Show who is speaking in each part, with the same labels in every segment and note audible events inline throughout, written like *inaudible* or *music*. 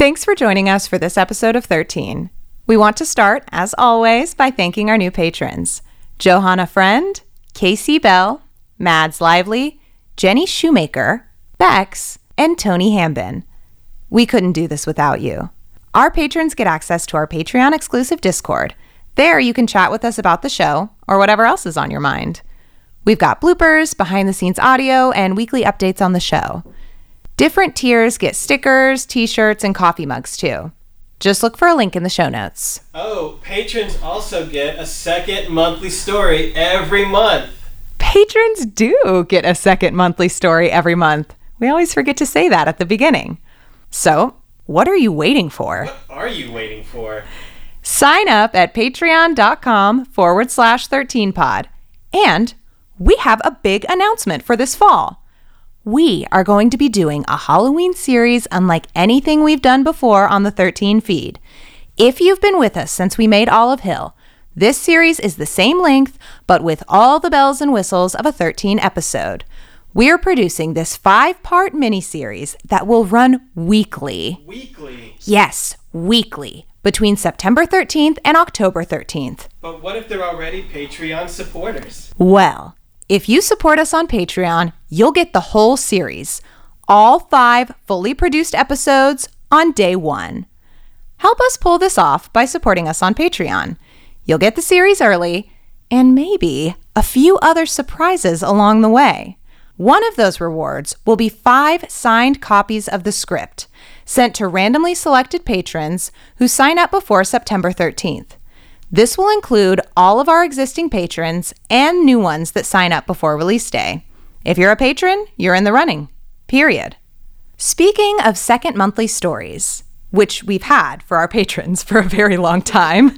Speaker 1: Thanks for joining us for this episode of 13. We want to start, as always, by thanking our new patrons Johanna Friend, Casey Bell, Mads Lively, Jenny Shoemaker, Bex, and Tony Hambin. We couldn't do this without you. Our patrons get access to our Patreon exclusive Discord. There, you can chat with us about the show or whatever else is on your mind. We've got bloopers, behind the scenes audio, and weekly updates on the show. Different tiers get stickers, t shirts, and coffee mugs too. Just look for a link in the show notes.
Speaker 2: Oh, patrons also get a second monthly story every month.
Speaker 1: Patrons do get a second monthly story every month. We always forget to say that at the beginning. So, what are you waiting for?
Speaker 2: What are you waiting for?
Speaker 1: Sign up at patreon.com forward slash 13pod. And we have a big announcement for this fall. We are going to be doing a Halloween series unlike anything we've done before on the 13 feed. If you've been with us since we made Olive Hill, this series is the same length, but with all the bells and whistles of a 13 episode. We're producing this five part miniseries that will run weekly.
Speaker 2: Weekly.
Speaker 1: Yes, weekly, between September 13th and October 13th.
Speaker 2: But what if they're already Patreon supporters?
Speaker 1: Well, if you support us on Patreon, you'll get the whole series, all five fully produced episodes on day one. Help us pull this off by supporting us on Patreon. You'll get the series early and maybe a few other surprises along the way. One of those rewards will be five signed copies of the script sent to randomly selected patrons who sign up before September 13th. This will include all of our existing patrons and new ones that sign up before release day. If you're a patron, you're in the running. Period. Speaking of second monthly stories, which we've had for our *laughs* patrons for a very long time,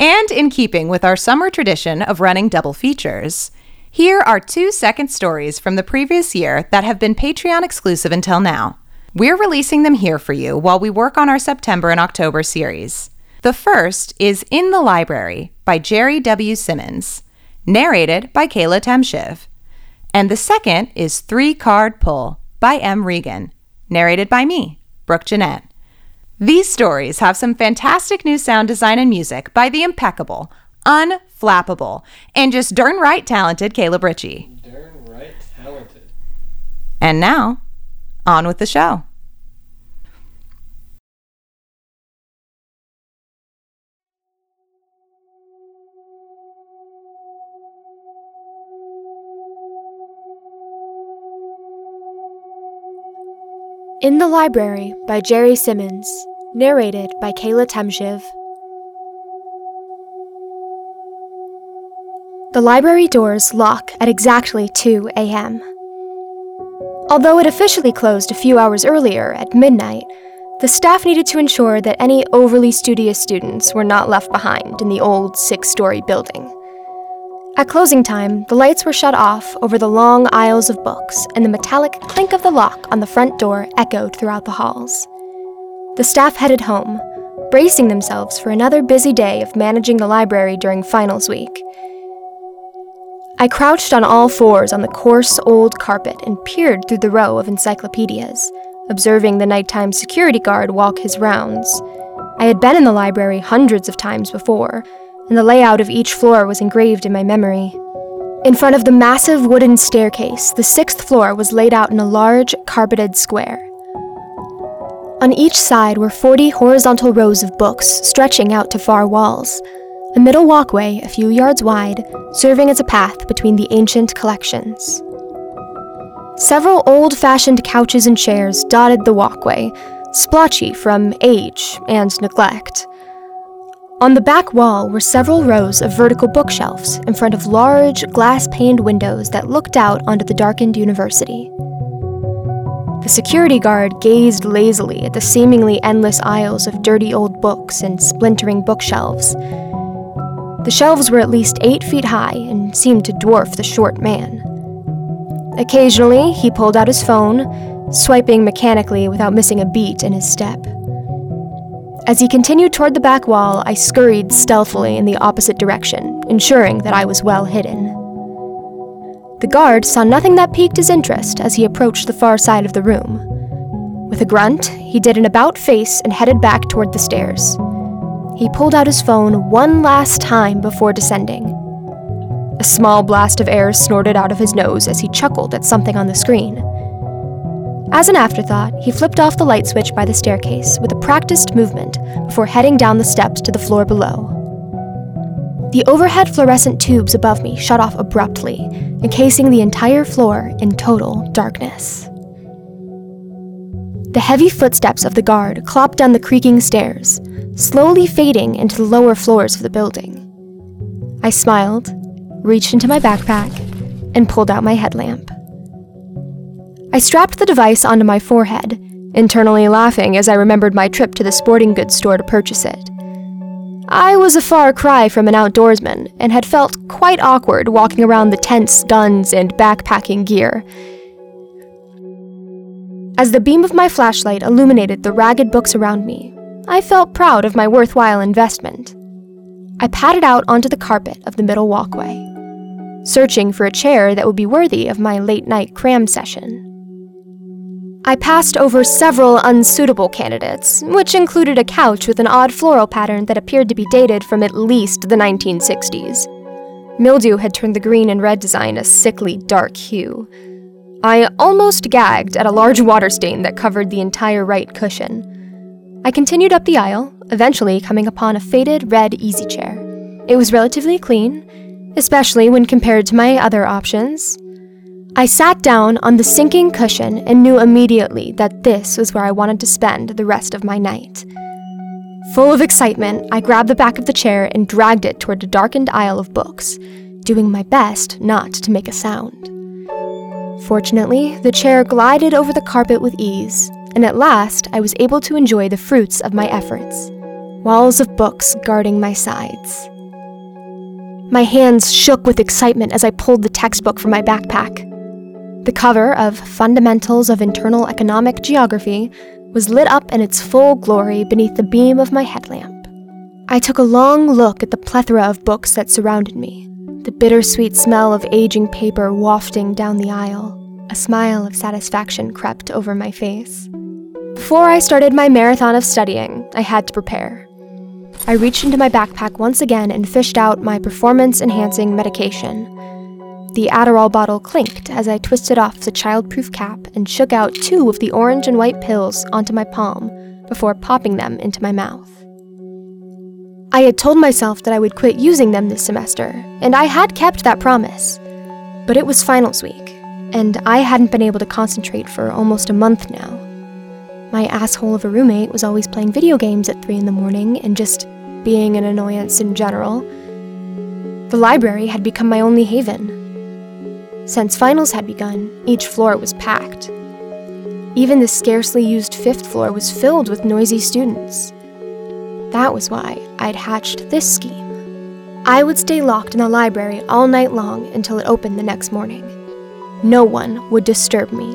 Speaker 1: and in keeping with our summer tradition of running double features, here are two second stories from the previous year that have been Patreon exclusive until now. We're releasing them here for you while we work on our September and October series. The first is In the Library by Jerry W. Simmons, narrated by Kayla Temshiv. And the second is Three Card Pull by M. Regan, narrated by me, Brooke Jennett. These stories have some fantastic new sound design and music by the impeccable, unflappable, and just darn right talented Caleb Ritchie.
Speaker 2: Darn right talented.
Speaker 1: And now, on with the show.
Speaker 3: In the Library by Jerry Simmons, narrated by Kayla Temshiv. The library doors lock at exactly 2 a.m. Although it officially closed a few hours earlier at midnight, the staff needed to ensure that any overly studious students were not left behind in the old six story building. At closing time, the lights were shut off over the long aisles of books, and the metallic clink of the lock on the front door echoed throughout the halls. The staff headed home, bracing themselves for another busy day of managing the library during finals week. I crouched on all fours on the coarse old carpet and peered through the row of encyclopedias, observing the nighttime security guard walk his rounds. I had been in the library hundreds of times before, and the layout of each floor was engraved in my memory. In front of the massive wooden staircase, the sixth floor was laid out in a large, carpeted square. On each side were 40 horizontal rows of books stretching out to far walls, a middle walkway a few yards wide, serving as a path between the ancient collections. Several old fashioned couches and chairs dotted the walkway, splotchy from age and neglect. On the back wall were several rows of vertical bookshelves in front of large, glass paned windows that looked out onto the darkened university. The security guard gazed lazily at the seemingly endless aisles of dirty old books and splintering bookshelves. The shelves were at least eight feet high and seemed to dwarf the short man. Occasionally, he pulled out his phone, swiping mechanically without missing a beat in his step. As he continued toward the back wall, I scurried stealthily in the opposite direction, ensuring that I was well hidden. The guard saw nothing that piqued his interest as he approached the far side of the room. With a grunt, he did an about face and headed back toward the stairs. He pulled out his phone one last time before descending. A small blast of air snorted out of his nose as he chuckled at something on the screen. As an afterthought, he flipped off the light switch by the staircase with a practiced movement before heading down the steps to the floor below. The overhead fluorescent tubes above me shut off abruptly, encasing the entire floor in total darkness. The heavy footsteps of the guard clopped down the creaking stairs, slowly fading into the lower floors of the building. I smiled, reached into my backpack, and pulled out my headlamp. I strapped the device onto my forehead, internally laughing as I remembered my trip to the sporting goods store to purchase it. I was a far cry from an outdoorsman and had felt quite awkward walking around the tents, guns, and backpacking gear. As the beam of my flashlight illuminated the ragged books around me, I felt proud of my worthwhile investment. I padded out onto the carpet of the middle walkway, searching for a chair that would be worthy of my late night cram session. I passed over several unsuitable candidates, which included a couch with an odd floral pattern that appeared to be dated from at least the 1960s. Mildew had turned the green and red design a sickly dark hue. I almost gagged at a large water stain that covered the entire right cushion. I continued up the aisle, eventually coming upon a faded red easy chair. It was relatively clean, especially when compared to my other options, I sat down on the sinking cushion and knew immediately that this was where I wanted to spend the rest of my night. Full of excitement, I grabbed the back of the chair and dragged it toward a darkened aisle of books, doing my best not to make a sound. Fortunately, the chair glided over the carpet with ease, and at last I was able to enjoy the fruits of my efforts walls of books guarding my sides. My hands shook with excitement as I pulled the textbook from my backpack. The cover of Fundamentals of Internal Economic Geography was lit up in its full glory beneath the beam of my headlamp. I took a long look at the plethora of books that surrounded me, the bittersweet smell of aging paper wafting down the aisle. A smile of satisfaction crept over my face. Before I started my marathon of studying, I had to prepare. I reached into my backpack once again and fished out my performance enhancing medication the Adderall bottle clinked as I twisted off the childproof cap and shook out two of the orange and white pills onto my palm before popping them into my mouth. I had told myself that I would quit using them this semester, and I had kept that promise. But it was finals week, and I hadn't been able to concentrate for almost a month now. My asshole of a roommate was always playing video games at 3 in the morning and just being an annoyance in general. The library had become my only haven, since finals had begun, each floor was packed. Even the scarcely used fifth floor was filled with noisy students. That was why I'd hatched this scheme. I would stay locked in the library all night long until it opened the next morning. No one would disturb me.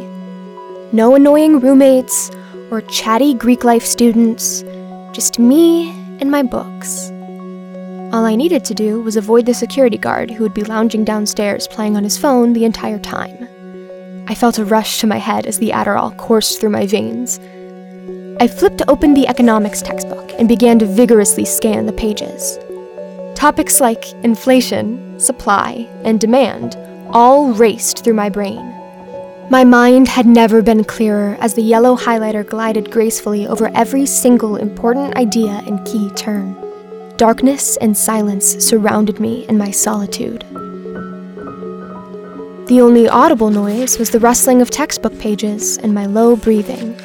Speaker 3: No annoying roommates or chatty Greek life students, just me and my books. All I needed to do was avoid the security guard who would be lounging downstairs playing on his phone the entire time. I felt a rush to my head as the Adderall coursed through my veins. I flipped open the economics textbook and began to vigorously scan the pages. Topics like inflation, supply, and demand all raced through my brain. My mind had never been clearer as the yellow highlighter glided gracefully over every single important idea and key term. Darkness and silence surrounded me in my solitude. The only audible noise was the rustling of textbook pages and my low breathing.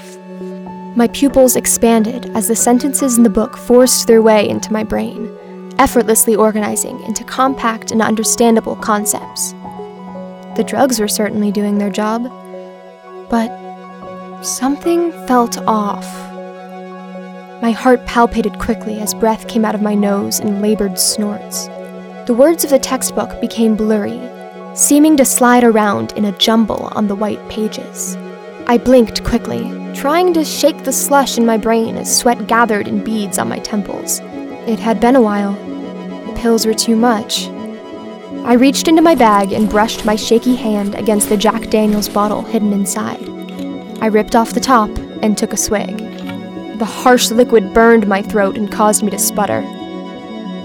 Speaker 3: My pupils expanded as the sentences in the book forced their way into my brain, effortlessly organizing into compact and understandable concepts. The drugs were certainly doing their job, but something felt off. My heart palpated quickly as breath came out of my nose in labored snorts. The words of the textbook became blurry, seeming to slide around in a jumble on the white pages. I blinked quickly, trying to shake the slush in my brain as sweat gathered in beads on my temples. It had been a while. The pills were too much. I reached into my bag and brushed my shaky hand against the Jack Daniels bottle hidden inside. I ripped off the top and took a swig. The harsh liquid burned my throat and caused me to sputter.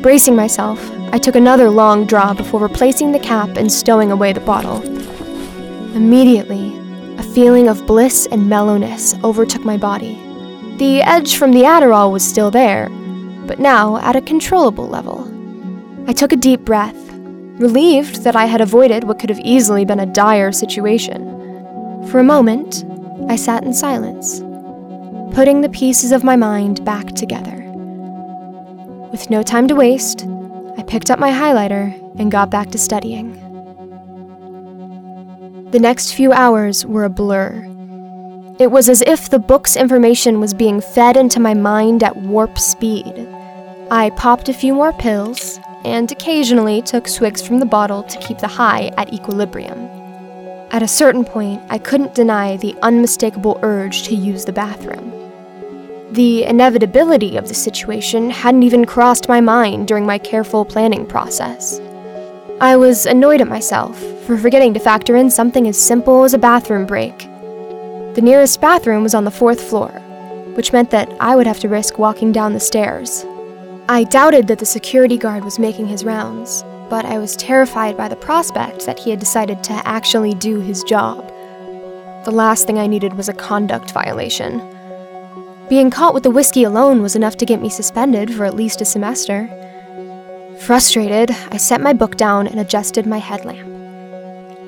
Speaker 3: Bracing myself, I took another long draw before replacing the cap and stowing away the bottle. Immediately, a feeling of bliss and mellowness overtook my body. The edge from the Adderall was still there, but now at a controllable level. I took a deep breath, relieved that I had avoided what could have easily been a dire situation. For a moment, I sat in silence, putting the pieces of my mind back together. With no time to waste, I picked up my highlighter and got back to studying. The next few hours were a blur. It was as if the book's information was being fed into my mind at warp speed. I popped a few more pills and occasionally took swigs from the bottle to keep the high at equilibrium. At a certain point, I couldn't deny the unmistakable urge to use the bathroom. The inevitability of the situation hadn't even crossed my mind during my careful planning process. I was annoyed at myself for forgetting to factor in something as simple as a bathroom break. The nearest bathroom was on the fourth floor, which meant that I would have to risk walking down the stairs. I doubted that the security guard was making his rounds, but I was terrified by the prospect that he had decided to actually do his job. The last thing I needed was a conduct violation. Being caught with the whiskey alone was enough to get me suspended for at least a semester. Frustrated, I set my book down and adjusted my headlamp.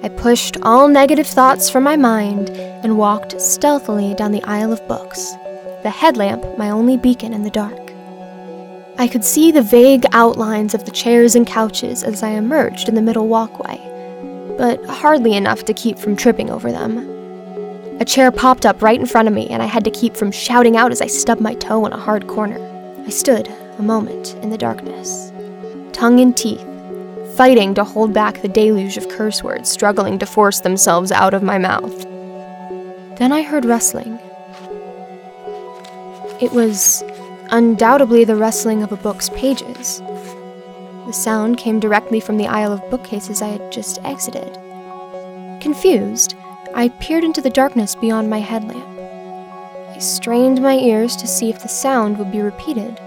Speaker 3: I pushed all negative thoughts from my mind and walked stealthily down the aisle of books, the headlamp my only beacon in the dark. I could see the vague outlines of the chairs and couches as I emerged in the middle walkway, but hardly enough to keep from tripping over them. A chair popped up right in front of me, and I had to keep from shouting out as I stubbed my toe in a hard corner. I stood a moment in the darkness, tongue in teeth, fighting to hold back the deluge of curse words struggling to force themselves out of my mouth. Then I heard rustling. It was undoubtedly the rustling of a book's pages. The sound came directly from the aisle of bookcases I had just exited. Confused, I peered into the darkness beyond my headlamp. I strained my ears to see if the sound would be repeated.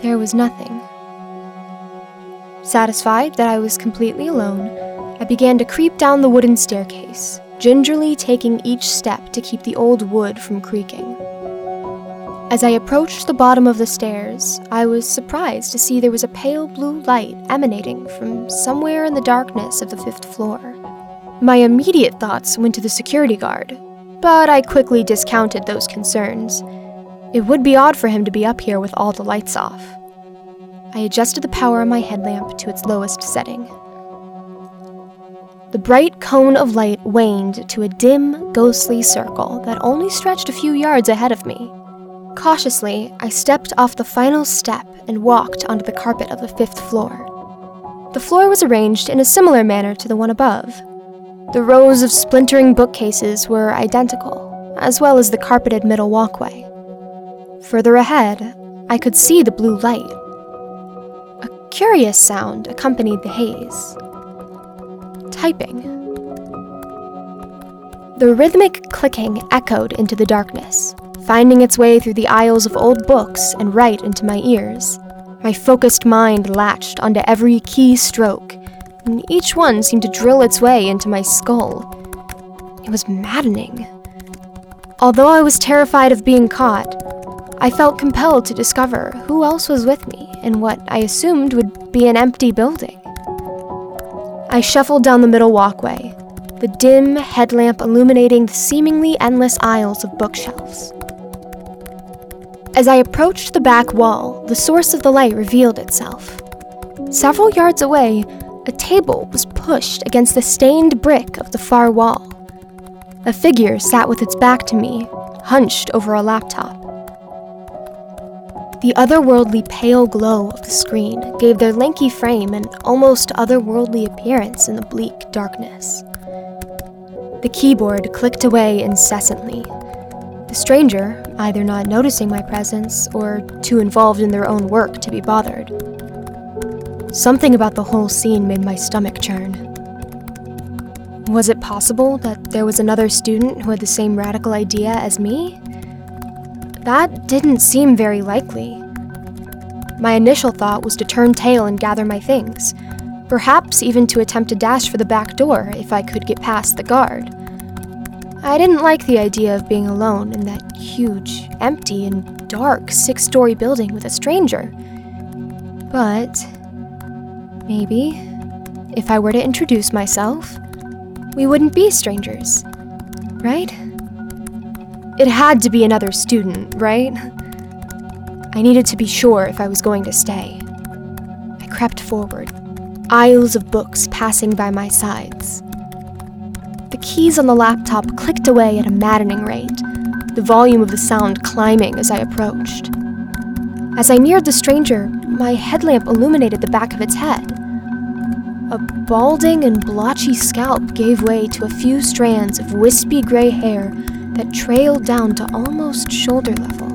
Speaker 3: There was nothing. Satisfied that I was completely alone, I began to creep down the wooden staircase, gingerly taking each step to keep the old wood from creaking. As I approached the bottom of the stairs, I was surprised to see there was a pale blue light emanating from somewhere in the darkness of the fifth floor. My immediate thoughts went to the security guard, but I quickly discounted those concerns. It would be odd for him to be up here with all the lights off. I adjusted the power on my headlamp to its lowest setting. The bright cone of light waned to a dim, ghostly circle that only stretched a few yards ahead of me. Cautiously, I stepped off the final step and walked onto the carpet of the fifth floor. The floor was arranged in a similar manner to the one above. The rows of splintering bookcases were identical, as well as the carpeted middle walkway. Further ahead, I could see the blue light. A curious sound accompanied the haze. Typing. The rhythmic clicking echoed into the darkness, finding its way through the aisles of old books and right into my ears. My focused mind latched onto every key stroke, and each one seemed to drill its way into my skull. It was maddening. Although I was terrified of being caught, I felt compelled to discover who else was with me in what I assumed would be an empty building. I shuffled down the middle walkway, the dim headlamp illuminating the seemingly endless aisles of bookshelves. As I approached the back wall, the source of the light revealed itself. Several yards away, a table was pushed against the stained brick of the far wall. A figure sat with its back to me, hunched over a laptop. The otherworldly pale glow of the screen gave their lanky frame an almost otherworldly appearance in the bleak darkness. The keyboard clicked away incessantly, the stranger either not noticing my presence or too involved in their own work to be bothered. Something about the whole scene made my stomach churn. Was it possible that there was another student who had the same radical idea as me? That didn't seem very likely. My initial thought was to turn tail and gather my things, perhaps even to attempt to dash for the back door if I could get past the guard. I didn't like the idea of being alone in that huge, empty, and dark six story building with a stranger. But maybe, if I were to introduce myself, we wouldn't be strangers, right? It had to be another student, right? I needed to be sure if I was going to stay. I crept forward, aisles of books passing by my sides. The keys on the laptop clicked away at a maddening rate, the volume of the sound climbing as I approached. As I neared the stranger, my headlamp illuminated the back of its head. A balding and blotchy scalp gave way to a few strands of wispy gray hair that trailed down to almost shoulder level.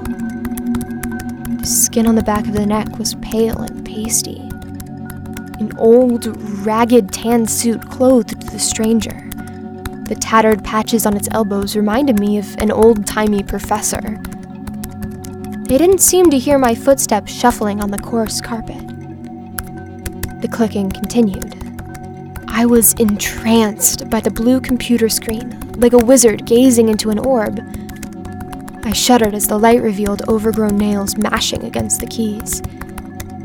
Speaker 3: The skin on the back of the neck was pale and pasty. An old, ragged tan suit clothed the stranger. The tattered patches on its elbows reminded me of an old timey professor. They didn't seem to hear my footsteps shuffling on the coarse carpet. The clicking continued. I was entranced by the blue computer screen, like a wizard gazing into an orb. I shuddered as the light revealed overgrown nails mashing against the keys.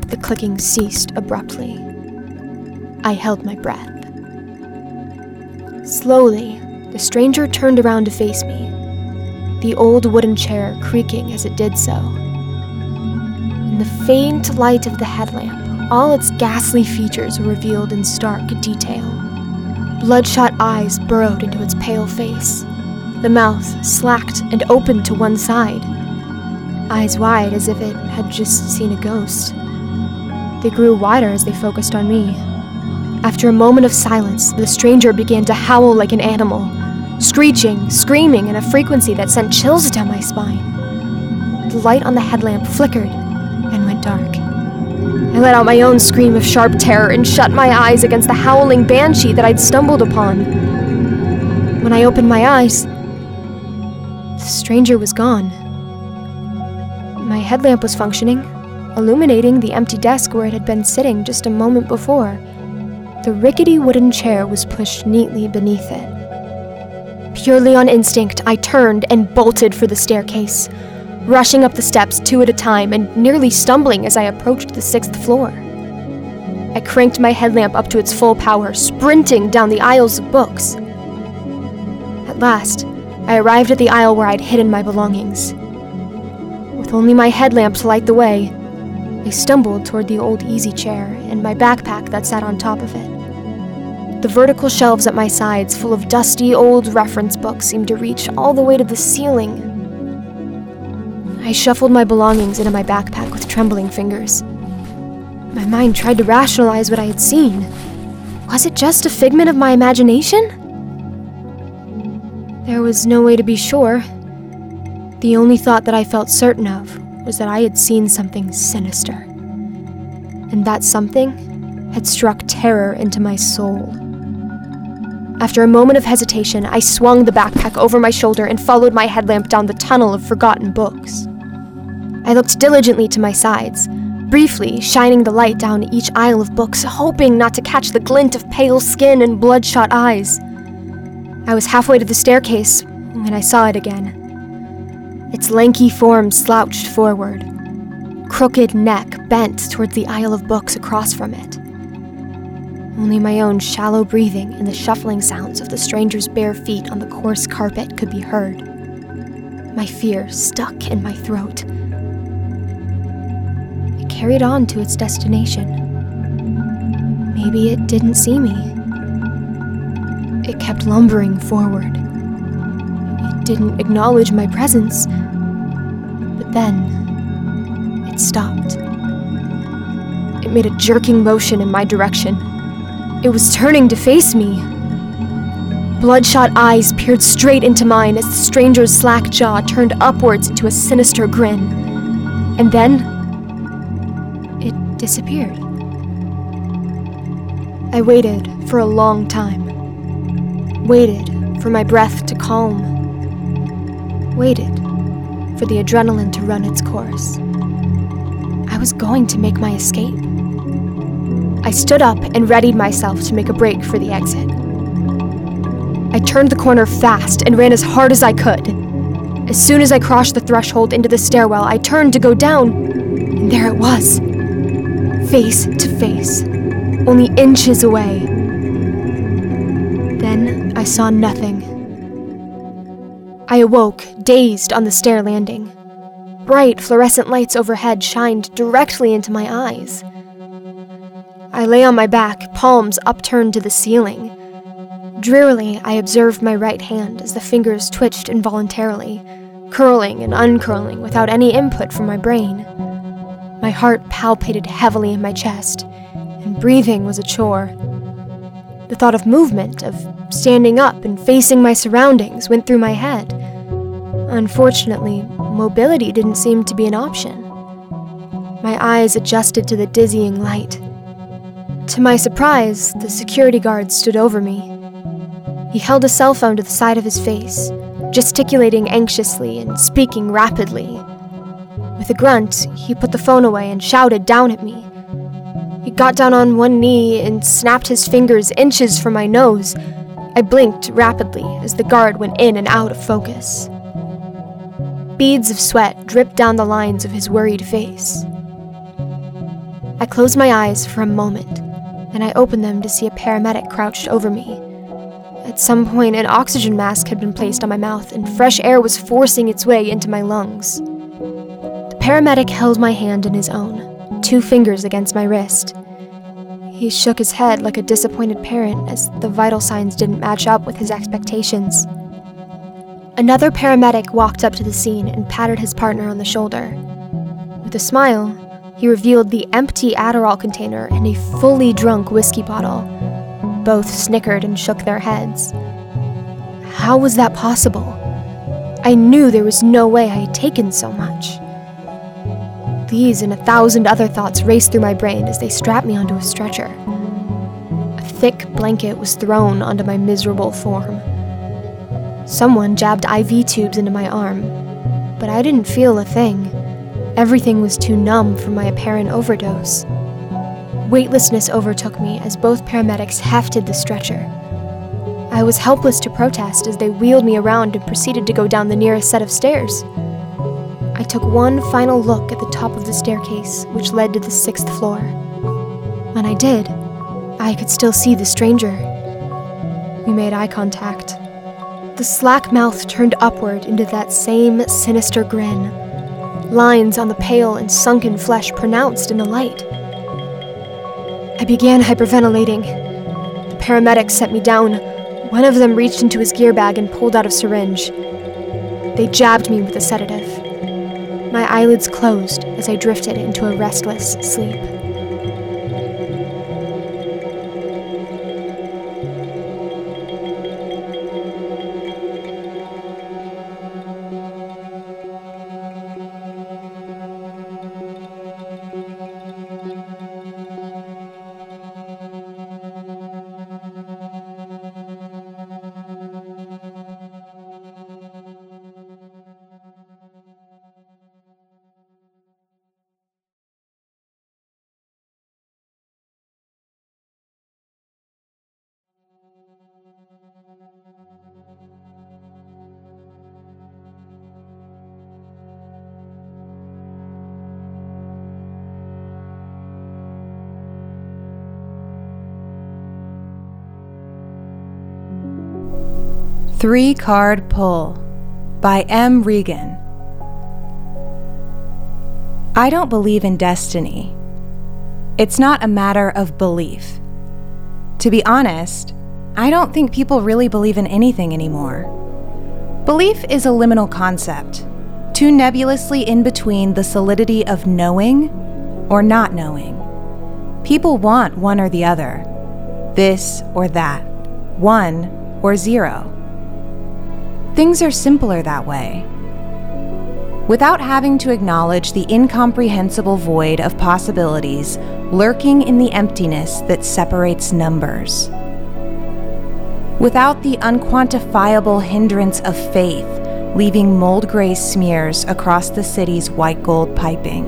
Speaker 3: The clicking ceased abruptly. I held my breath. Slowly, the stranger turned around to face me, the old wooden chair creaking as it did so. In the faint light of the headlamp, all its ghastly features were revealed in stark detail. Bloodshot eyes burrowed into its pale face, the mouth slacked and opened to one side, eyes wide as if it had just seen a ghost. They grew wider as they focused on me. After a moment of silence, the stranger began to howl like an animal, screeching, screaming in a frequency that sent chills down my spine. The light on the headlamp flickered and went dark. I let out my own scream of sharp terror and shut my eyes against the howling banshee that I'd stumbled upon. When I opened my eyes, the stranger was gone. My headlamp was functioning, illuminating the empty desk where it had been sitting just a moment before. The rickety wooden chair was pushed neatly beneath it. Purely on instinct, I turned and bolted for the staircase, rushing up the steps two at a time and nearly stumbling as I approached the sixth floor. I cranked my headlamp up to its full power, sprinting down the aisles of books. At last, I arrived at the aisle where I'd hidden my belongings. With only my headlamp to light the way, I stumbled toward the old easy chair and my backpack that sat on top of it. The vertical shelves at my sides, full of dusty old reference books, seemed to reach all the way to the ceiling. I shuffled my belongings into my backpack with trembling fingers. My mind tried to rationalize what I had seen. Was it just a figment of my imagination? There was no way to be sure. The only thought that I felt certain of was that I had seen something sinister. And that something had struck terror into my soul. After a moment of hesitation, I swung the backpack over my shoulder and followed my headlamp down the tunnel of forgotten books. I looked diligently to my sides, briefly shining the light down each aisle of books, hoping not to catch the glint of pale skin and bloodshot eyes. I was halfway to the staircase when I saw it again. Its lanky form slouched forward, crooked neck bent towards the aisle of books across from it. Only my own shallow breathing and the shuffling sounds of the stranger's bare feet on the coarse carpet could be heard. My fear stuck in my throat. It carried on to its destination. Maybe it didn't see me. It kept lumbering forward. It didn't acknowledge my presence. But then, it stopped. It made a jerking motion in my direction. It was turning to face me. Bloodshot eyes peered straight into mine as the stranger's slack jaw turned upwards into a sinister grin. And then, it disappeared. I waited for a long time, Waited for my breath to calm. Waited for the adrenaline to run its course. I was going to make my escape. I stood up and readied myself to make a break for the exit. I turned the corner fast and ran as hard as I could. As soon as I crossed the threshold into the stairwell, I turned to go down, and there it was. Face to face, only inches away. Then I saw nothing. I awoke, dazed on the stair landing. Bright fluorescent lights overhead shined directly into my eyes. I lay on my back, palms upturned to the ceiling. Drearily, I observed my right hand as the fingers twitched involuntarily, curling and uncurling without any input from my brain. My heart palpitated heavily in my chest, and breathing was a chore. The thought of movement, of standing up and facing my surroundings, went through my head. Unfortunately, mobility didn't seem to be an option. My eyes adjusted to the dizzying light. To my surprise, the security guard stood over me. He held a cell phone to the side of his face, gesticulating anxiously and speaking rapidly. With a grunt, he put the phone away and shouted down at me. He got down on one knee and snapped his fingers inches from my nose. I blinked rapidly as the guard went in and out of focus. Beads of sweat dripped down the lines of his worried face. I closed my eyes for a moment, and I opened them to see a paramedic crouched over me. At some point, an oxygen mask had been placed on my mouth, and fresh air was forcing its way into my lungs. The paramedic held my hand in his own, two fingers against my wrist. He shook his head like a disappointed parent as the vital signs didn't match up with his expectations. Another paramedic walked up to the scene and patted his partner on the shoulder. With a smile, he revealed the empty Adderall container and a fully drunk whiskey bottle. Both snickered and shook their heads. How was that possible? I knew there was no way I had taken so much. These and a thousand other thoughts raced through my brain as they strapped me onto a stretcher. A thick blanket was thrown onto my miserable form. Someone jabbed IV tubes into my arm, but I didn't feel a thing. Everything was too numb from my apparent overdose. Weightlessness overtook me as both paramedics hefted the stretcher. I was helpless to protest as they wheeled me around and proceeded to go down the nearest set of stairs. I took one final look at the top of the staircase, which led to the sixth floor. When I did, I could still see the stranger. We made eye contact. The slack mouth turned upward into that same sinister grin, lines on the pale and sunken flesh pronounced in the light. I began hyperventilating. The paramedics set me down. One of them reached into his gear bag and pulled out a syringe. They jabbed me with a sedative. My eyelids closed as I drifted into a restless sleep.
Speaker 1: Three Card Pull by M. Regan. I don't believe in destiny. It's not a matter of belief. To be honest, I don't think people really believe in anything anymore. Belief is a liminal concept, too nebulously in between the solidity of knowing or not knowing. People want one or the other, this or that, one or zero. Things are simpler that way. Without having to acknowledge the incomprehensible void of possibilities lurking in the emptiness that separates numbers. without the unquantifiable hindrance of faith leaving mold gray smears across the city's white gold piping.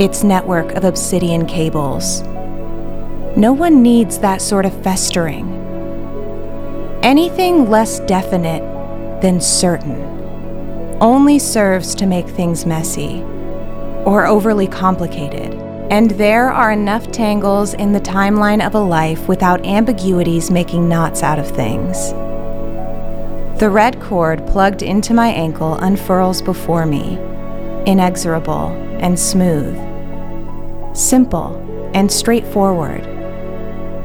Speaker 1: Its network of obsidian cables. No one needs that sort of festering. Anything less definite than certain only serves to make things messy or overly complicated. And there are enough tangles in the timeline of a life without ambiguities making knots out of things. The red cord plugged into my ankle unfurls before me, inexorable and smooth, simple and straightforward.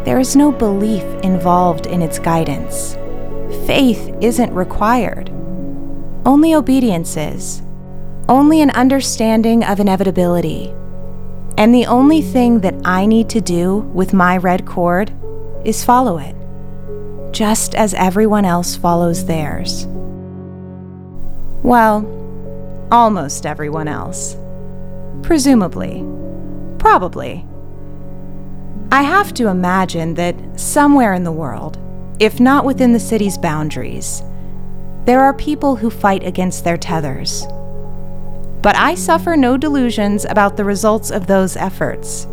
Speaker 1: There is no belief involved in its guidance. Faith isn't required. Only obedience is. Only an understanding of inevitability. And the only thing that I need to do with my red cord is follow it, just as everyone else follows theirs. Well, almost everyone else. Presumably. Probably. I have to imagine that somewhere in the world, if not within the city's boundaries, there are people who fight against their tethers. But I suffer no delusions about the results of those efforts.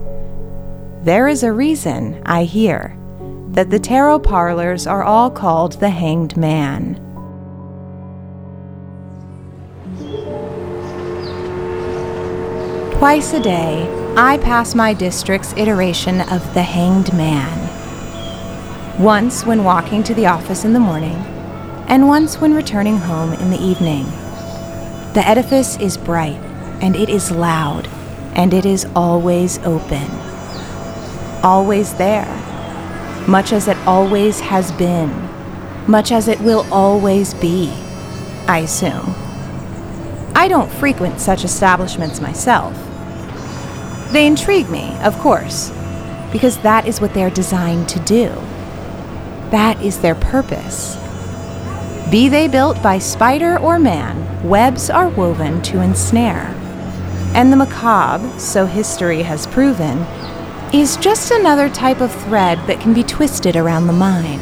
Speaker 1: There is a reason, I hear, that the tarot parlors are all called the Hanged Man. Twice a day, I pass my district's iteration of the Hanged Man. Once when walking to the office in the morning, and once when returning home in the evening. The edifice is bright, and it is loud, and it is always open. Always there, much as it always has been, much as it will always be, I assume. I don't frequent such establishments myself. They intrigue me, of course, because that is what they're designed to do. That is their purpose. Be they built by spider or man, webs are woven to ensnare. And the macabre, so history has proven, is just another type of thread that can be twisted around the mind.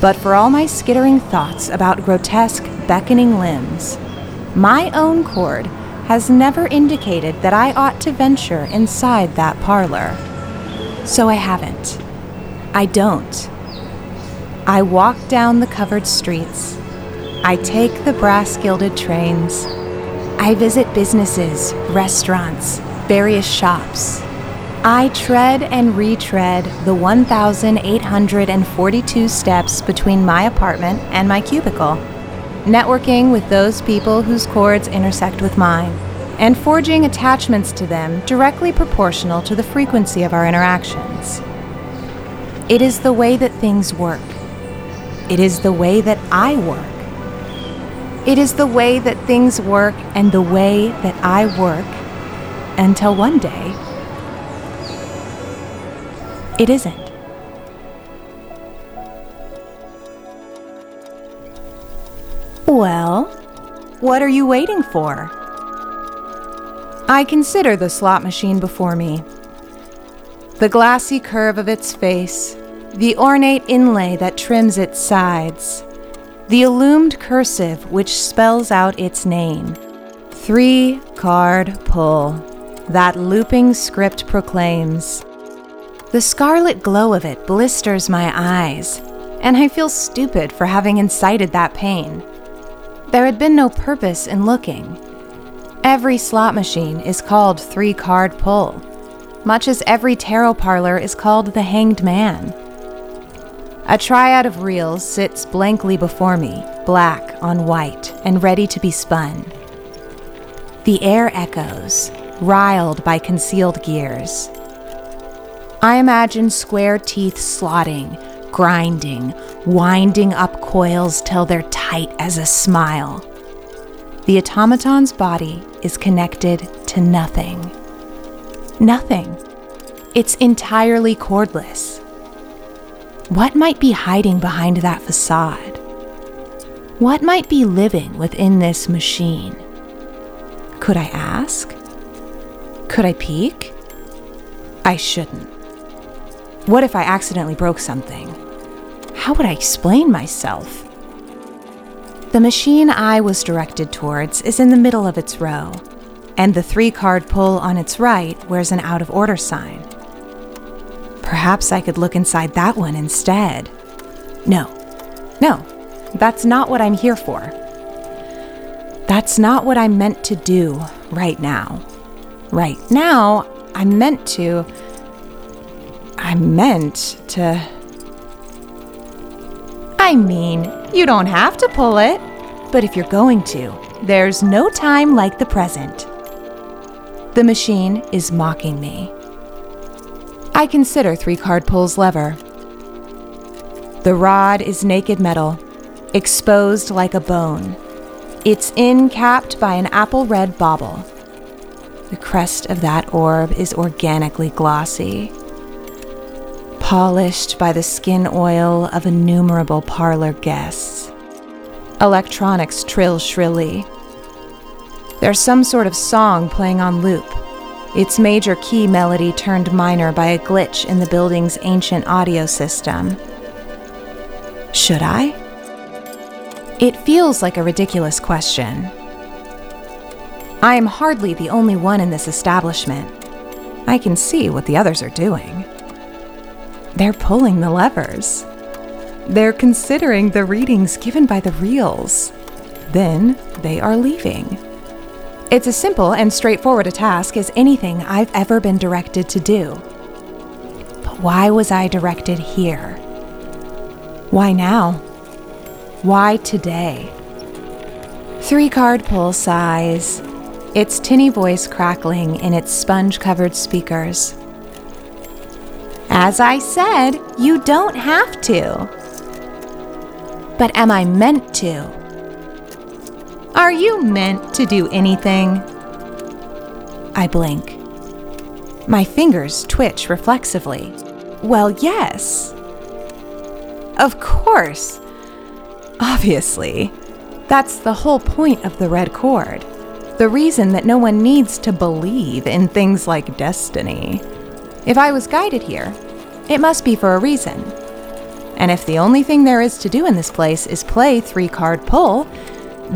Speaker 1: But for all my skittering thoughts about grotesque, beckoning limbs, my own cord has never indicated that I ought to venture inside that parlor. So I haven't. I don't. I walk down the covered streets. I take the brass gilded trains. I visit businesses, restaurants, various shops. I tread and retread the 1,842 steps between my apartment and my cubicle, networking with those people whose cords intersect with mine, and forging attachments to them directly proportional to the frequency of our interactions. It is the way that things work. It is the way that I work. It is the way that things work and the way that I work until one day it isn't. Well, what are you waiting for? I consider the slot machine before me. The glassy curve of its face, the ornate inlay that trims its sides, the illumined cursive which spells out its name. Three card pull, that looping script proclaims. The scarlet glow of it blisters my eyes, and I feel stupid for having incited that pain. There had been no purpose in looking. Every slot machine is called three card pull, much as every tarot parlor is called the hanged man. A triad of reels sits blankly before me, black on white and ready to be spun. The air echoes, riled by concealed gears. I imagine square teeth slotting, grinding, winding up coils till they're tight as a smile. The automaton's body is connected to nothing. Nothing. It's entirely cordless. What might be hiding behind that facade? What might be living within this machine? Could I ask? Could I peek? I shouldn't. What if I accidentally broke something? how would I explain myself? The machine I was directed towards is in the middle of its row, and the three card pull on its right wears an out of order sign. Perhaps I could look inside that one instead. No, no, that's not what I'm here for. That's not what I'm meant to do right now. Right now, I'm meant to. I'm meant to. I mean, you don't have to pull it, but if you're going to, there's no time like the present. The machine is mocking me. I consider three card pull's lever. The rod is naked metal, exposed like a bone. Its end capped by an apple red bauble. The crest of that orb is organically glossy, polished by the skin oil of innumerable parlor guests. Electronics trill shrilly. There's some sort of song playing on loop, its major key melody turned minor by a glitch in the building's ancient audio system. Should I? It feels like a ridiculous question. I am hardly the only one in this establishment. I can see what the others are doing. They're pulling the levers. They're considering the readings given by the reels. Then they are leaving. It's as simple and straightforward a task as anything I've ever been directed to do. But why was I directed here? Why now? Why today? Three card pull sighs, its tinny voice crackling in its sponge covered speakers. As I said, you don't have to. But am I meant to? Are you meant to do anything? I blink. My fingers twitch reflexively. Well, yes. Of course. Obviously. That's the whole point of the red cord. The reason that no one needs to believe in things like destiny. If I was guided here, it must be for a reason. And if the only thing there is to do in this place is play three card pull,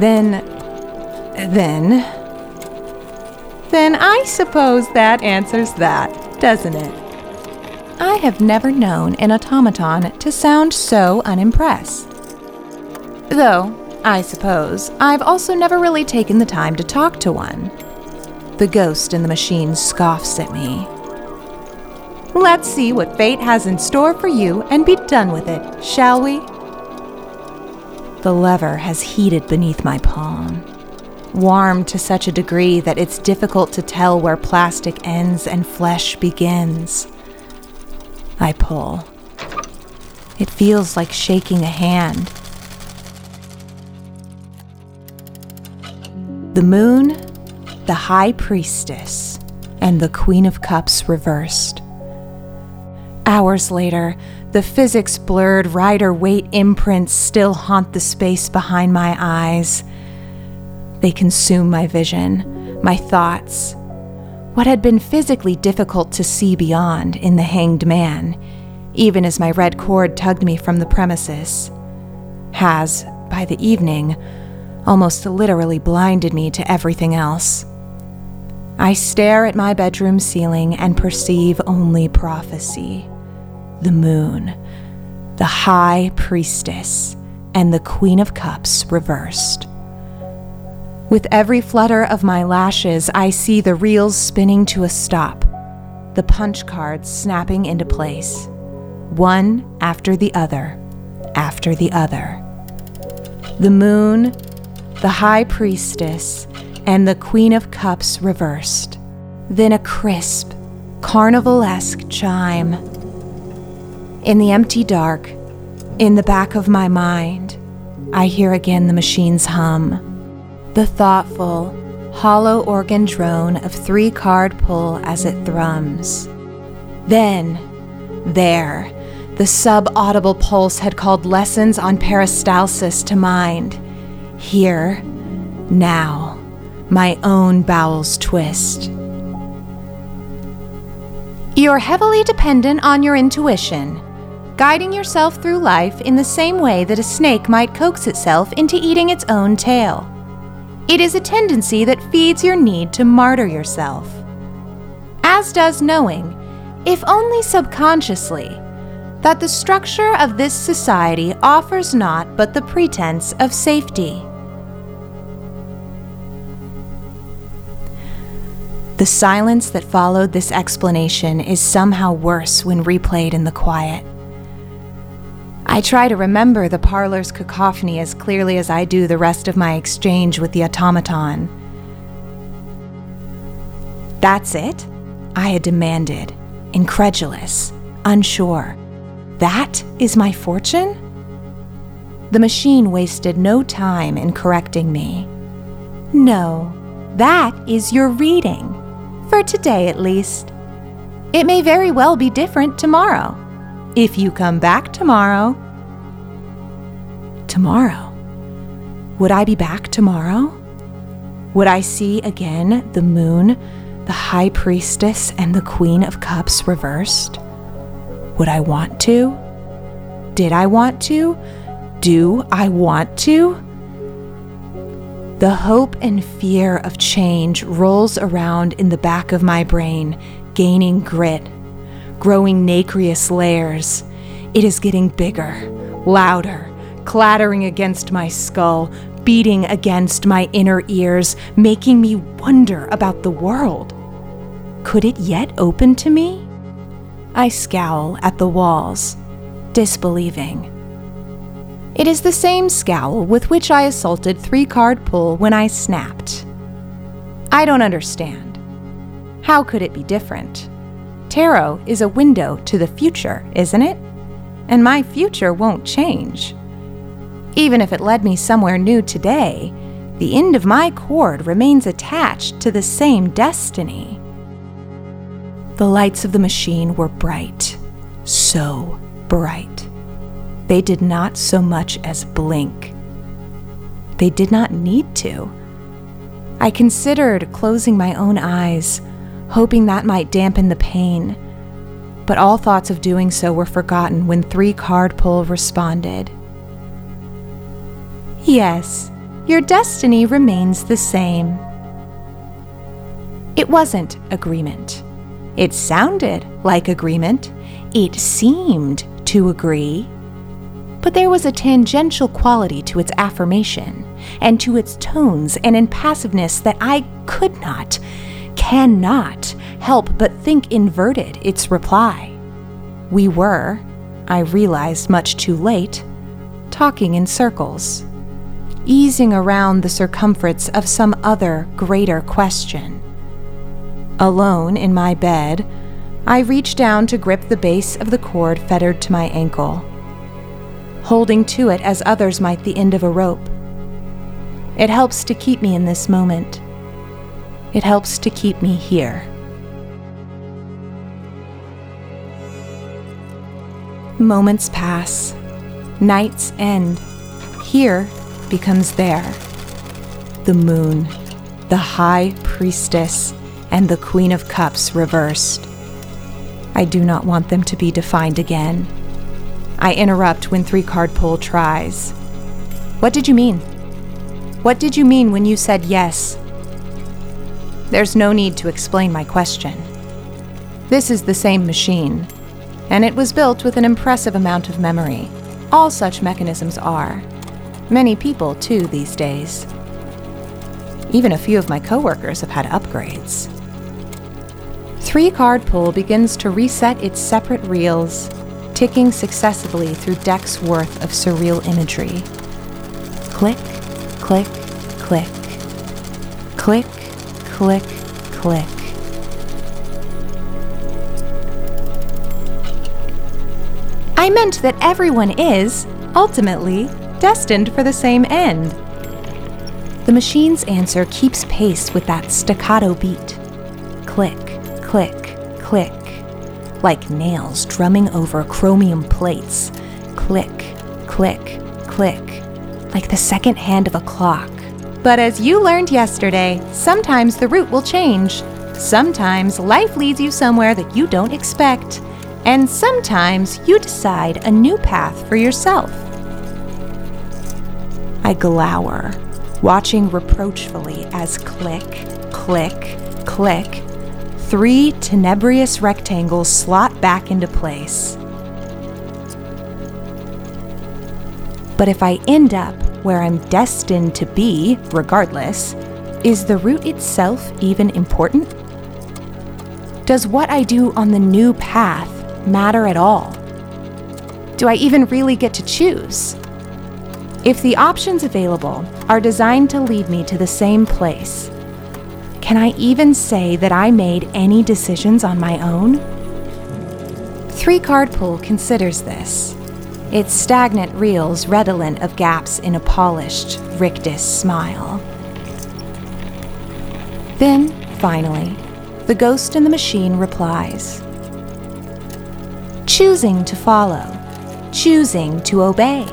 Speaker 1: then. then. then I suppose that answers that, doesn't it? I have never known an automaton to sound so unimpressed. Though, I suppose, I've also never really taken the time to talk to one. The ghost in the machine scoffs at me. Let's see what fate has in store for you and be done with it, shall we? The lever has heated beneath my palm, warmed to such a degree that it's difficult to tell where plastic ends and flesh begins. I pull. It feels like shaking a hand. The moon, the high priestess, and the queen of cups reversed. Hours later, the physics blurred Rider-Waite imprints still haunt the space behind my eyes. They consume my vision, my thoughts. What had been physically difficult to see beyond in the hanged man, even as my red cord tugged me from the premises, has, by the evening, almost literally blinded me to everything else. I stare at my bedroom ceiling and perceive only prophecy the moon, the high priestess, and the queen of cups reversed. With every flutter of my lashes, I see the reels spinning to a stop, the punch cards snapping into place, one after the other, after the other. The moon, the high priestess, and the queen of cups reversed. Then a crisp, carnivalesque chime in the empty dark, in the back of my mind, I hear again the machine's hum. The thoughtful, hollow organ drone of three card pull as it thrums. Then, there, the sub-audible pulse had called lessons on peristalsis to mind. Here, now, my own bowels twist. You're heavily dependent on your intuition, guiding yourself through life in the same way that a snake might coax itself into eating its own tail. It is a tendency that feeds your need to martyr yourself. As does knowing, if only subconsciously, that the structure of this society offers not but the pretense of safety. The silence that followed this explanation is somehow worse when replayed in the quiet. I try to remember the parlor's cacophony as clearly as I do the rest of my exchange with the automaton. That's it? I had demanded, incredulous, unsure. That is my fortune? The machine wasted no time in correcting me. No, that is your reading for today at least. It may very well be different tomorrow. If you come back tomorrow. Tomorrow? Would I be back tomorrow? Would I see again the moon, the high priestess, and the queen of cups reversed? Would I want to? Did I want to? Do I want to? The hope and fear of change rolls around in the back of my brain, gaining grit, growing nacreous layers. It is getting bigger, louder, clattering against my skull, beating against my inner ears, making me wonder about the world. Could it yet open to me? I scowl at the walls, disbelieving. It is the same scowl with which I assaulted three card pull when I snapped. I don't understand. How could it be different? Tarot is a window to the future, isn't it? And my future won't change. Even if it led me somewhere new today, the end of my cord remains attached to the same destiny. The lights of the machine were bright, so bright. They did not so much as blink. They did not need to. I considered closing my own eyes, hoping that might dampen the pain, but all thoughts of doing so were forgotten when three card pull responded. Yes, your destiny remains the same. It wasn't agreement. It sounded like agreement. It seemed to agree but there was a tangential quality to its affirmation and to its tones and impassiveness that I could not, cannot help but think inverted its reply. We were, I realized much too late, talking in circles, easing around the circumference of some other greater question. Alone in my bed, I reached down to grip the base of the cord fettered to my ankle holding to it as others might the end of a rope. It helps to keep me in this moment. It helps to keep me here. Moments pass. Nights end. Here becomes there. The moon, the high priestess, and the queen of cups reversed. I do not want them to be defined again. I interrupt when three card pull tries. What did you mean? What did you mean when you said yes? There's no need to explain my question. This is the same machine, and it was built with an impressive amount of memory. All such mechanisms are. Many people, too, these days. Even a few of my coworkers have had upgrades. Three card pull begins to reset its separate reels ticking successively through decks worth of surreal imagery. Click, click, click. Click, click, click. I meant that everyone is, ultimately, destined for the same end. The machine's answer keeps pace with that staccato beat. Click, click, click like nails drumming over chromium plates. Click, click, click, like the second hand of a clock. But as you learned yesterday, sometimes the route will change. Sometimes life leads you somewhere that you don't expect. And sometimes you decide a new path for yourself. I glower, watching reproachfully as click, click, click, three tenebrious rectangles slot back into place. But if I end up where I'm destined to be, regardless, is the route itself even important? Does what I do on the new path matter at all? Do I even really get to choose? If the options available are designed to lead me to the same place, can I even say that I made any decisions on my own? Three Card Pull considers this. Its stagnant reels redolent of gaps in a polished, rictus smile. Then, finally, the ghost in the machine replies Choosing to follow, choosing to obey,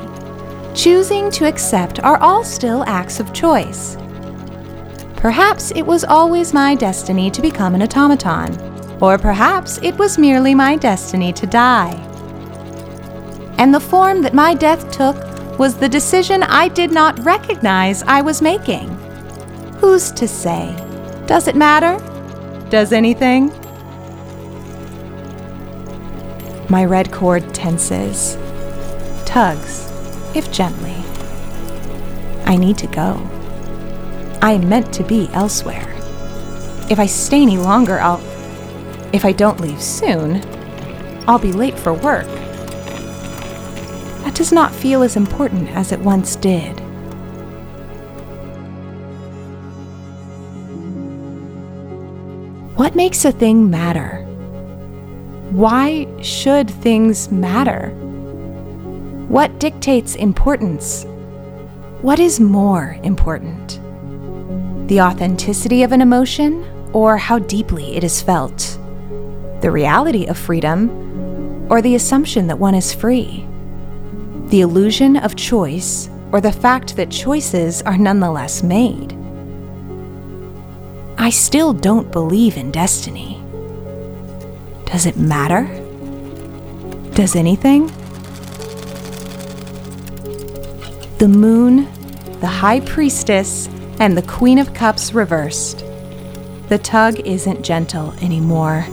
Speaker 1: choosing to accept are all still acts of choice. Perhaps it was always my destiny to become an automaton, or perhaps it was merely my destiny to die. And the form that my death took was the decision I did not recognize I was making. Who's to say? Does it matter? Does anything? My red cord tenses, tugs, if gently. I need to go. I am meant to be elsewhere. If I stay any longer, I'll. If I don't leave soon, I'll be late for work. That does not feel as important as it once did. What makes a thing matter? Why should things matter? What dictates importance? What is more important? The authenticity of an emotion or how deeply it is felt? The reality of freedom or the assumption that one is free? The illusion of choice or the fact that choices are nonetheless made? I still don't believe in destiny. Does it matter? Does anything? The moon, the high priestess, and the queen of cups reversed. The tug isn't gentle anymore.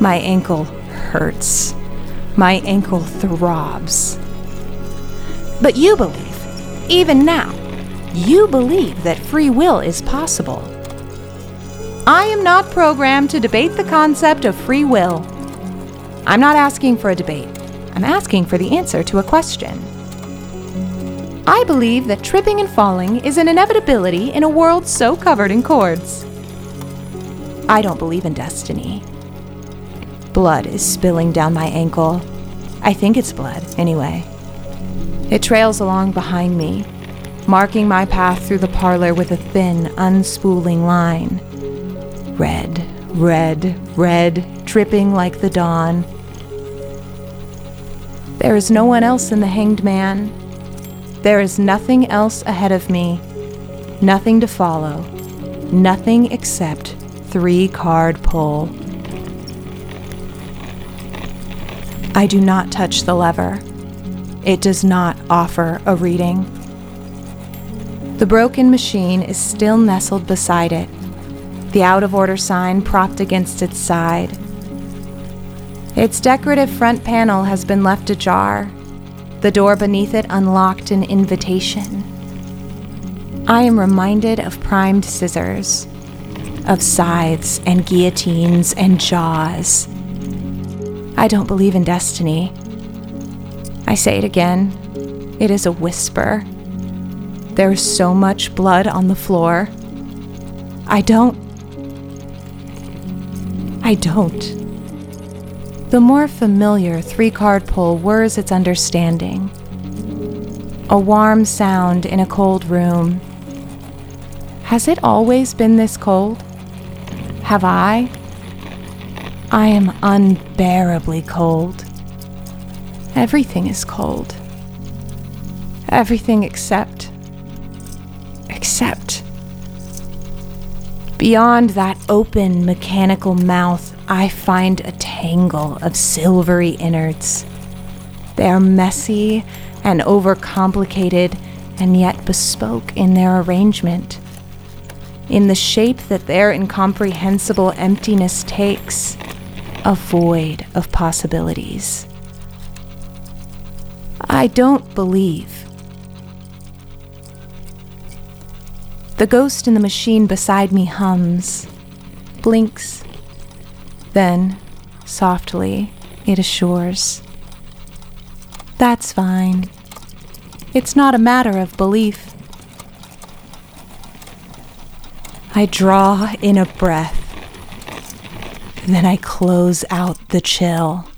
Speaker 1: My ankle hurts. My ankle throbs. But you believe, even now, you believe that free will is possible. I am not programmed to debate the concept of free will. I'm not asking for a debate. I'm asking for the answer to a question. I believe that tripping and falling is an inevitability in a world so covered in cords. I don't believe in destiny. Blood is spilling down my ankle. I think it's blood, anyway. It trails along behind me, marking my path through the parlor with a thin, unspooling line. Red, red, red, dripping like the dawn. There is no one else in the hanged man. There is nothing else ahead of me, nothing to follow, nothing except three card pull. I do not touch the lever. It does not offer a reading. The broken machine is still nestled beside it, the out of order sign propped against its side. Its decorative front panel has been left ajar, the door beneath it unlocked an invitation. I am reminded of primed scissors, of scythes and guillotines and jaws. I don't believe in destiny. I say it again, it is a whisper. There is so much blood on the floor. I don't I don't. The more familiar three card pull whirs its understanding. A warm sound in a cold room. Has it always been this cold? Have I? I am unbearably cold. Everything is cold. Everything except. except. Beyond that open, mechanical mouth I find a tangle of silvery innards. They are messy and overcomplicated, and yet bespoke in their arrangement. In the shape that their incomprehensible emptiness takes, a void of possibilities. I don't believe. The ghost in the machine beside me hums, blinks, then, softly, it assures. That's fine. It's not a matter of belief. I draw in a breath. Then I close out the chill.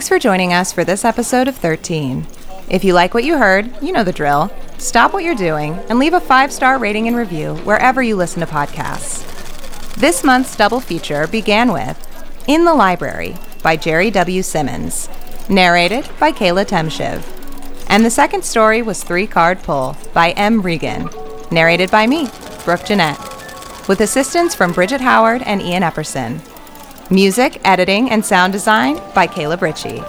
Speaker 1: Thanks for joining us for this episode of 13. If you like what you heard, you know the drill. Stop what you're doing and leave a five star rating and review wherever you listen to podcasts. This month's double feature began with In the Library by Jerry W. Simmons, narrated by Kayla Temshiv. And the second story was Three Card Pull by M. Regan, narrated by me, Brooke Jennett, with assistance from Bridget Howard and Ian Epperson. Music, editing, and sound design by Caleb Ritchie.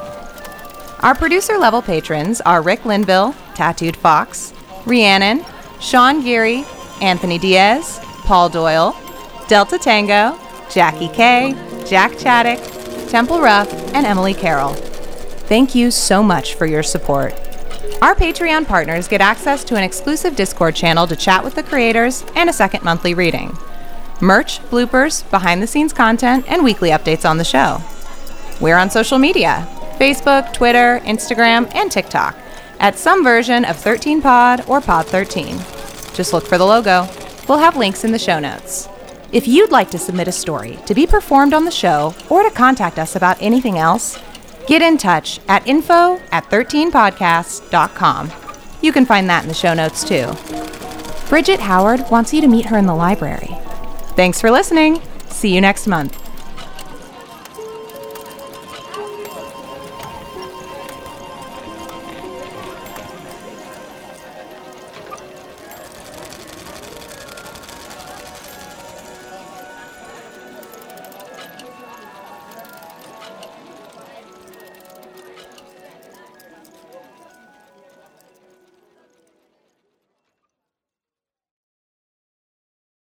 Speaker 1: Our producer level patrons are Rick Linville, Tattooed Fox, Rhiannon, Sean Geary, Anthony Diaz, Paul Doyle, Delta Tango, Jackie K, Jack Chaddock, Temple Ruff, and Emily Carroll. Thank you so much for your support. Our Patreon partners get access to an exclusive Discord channel to chat with the creators and a second monthly reading merch, bloopers, behind the scenes content, and weekly updates on the show. We're on social media Facebook, Twitter, Instagram, and TikTok at some version of 13pod or Pod13. Just look for the logo. We'll have links in the show notes. If you'd like to submit a story to be performed on the show or to contact us about anything else, get in touch at info at 13podcasts.com. You can find that in the show notes too. Bridget Howard wants you to meet her in the library. Thanks for listening. See you next month.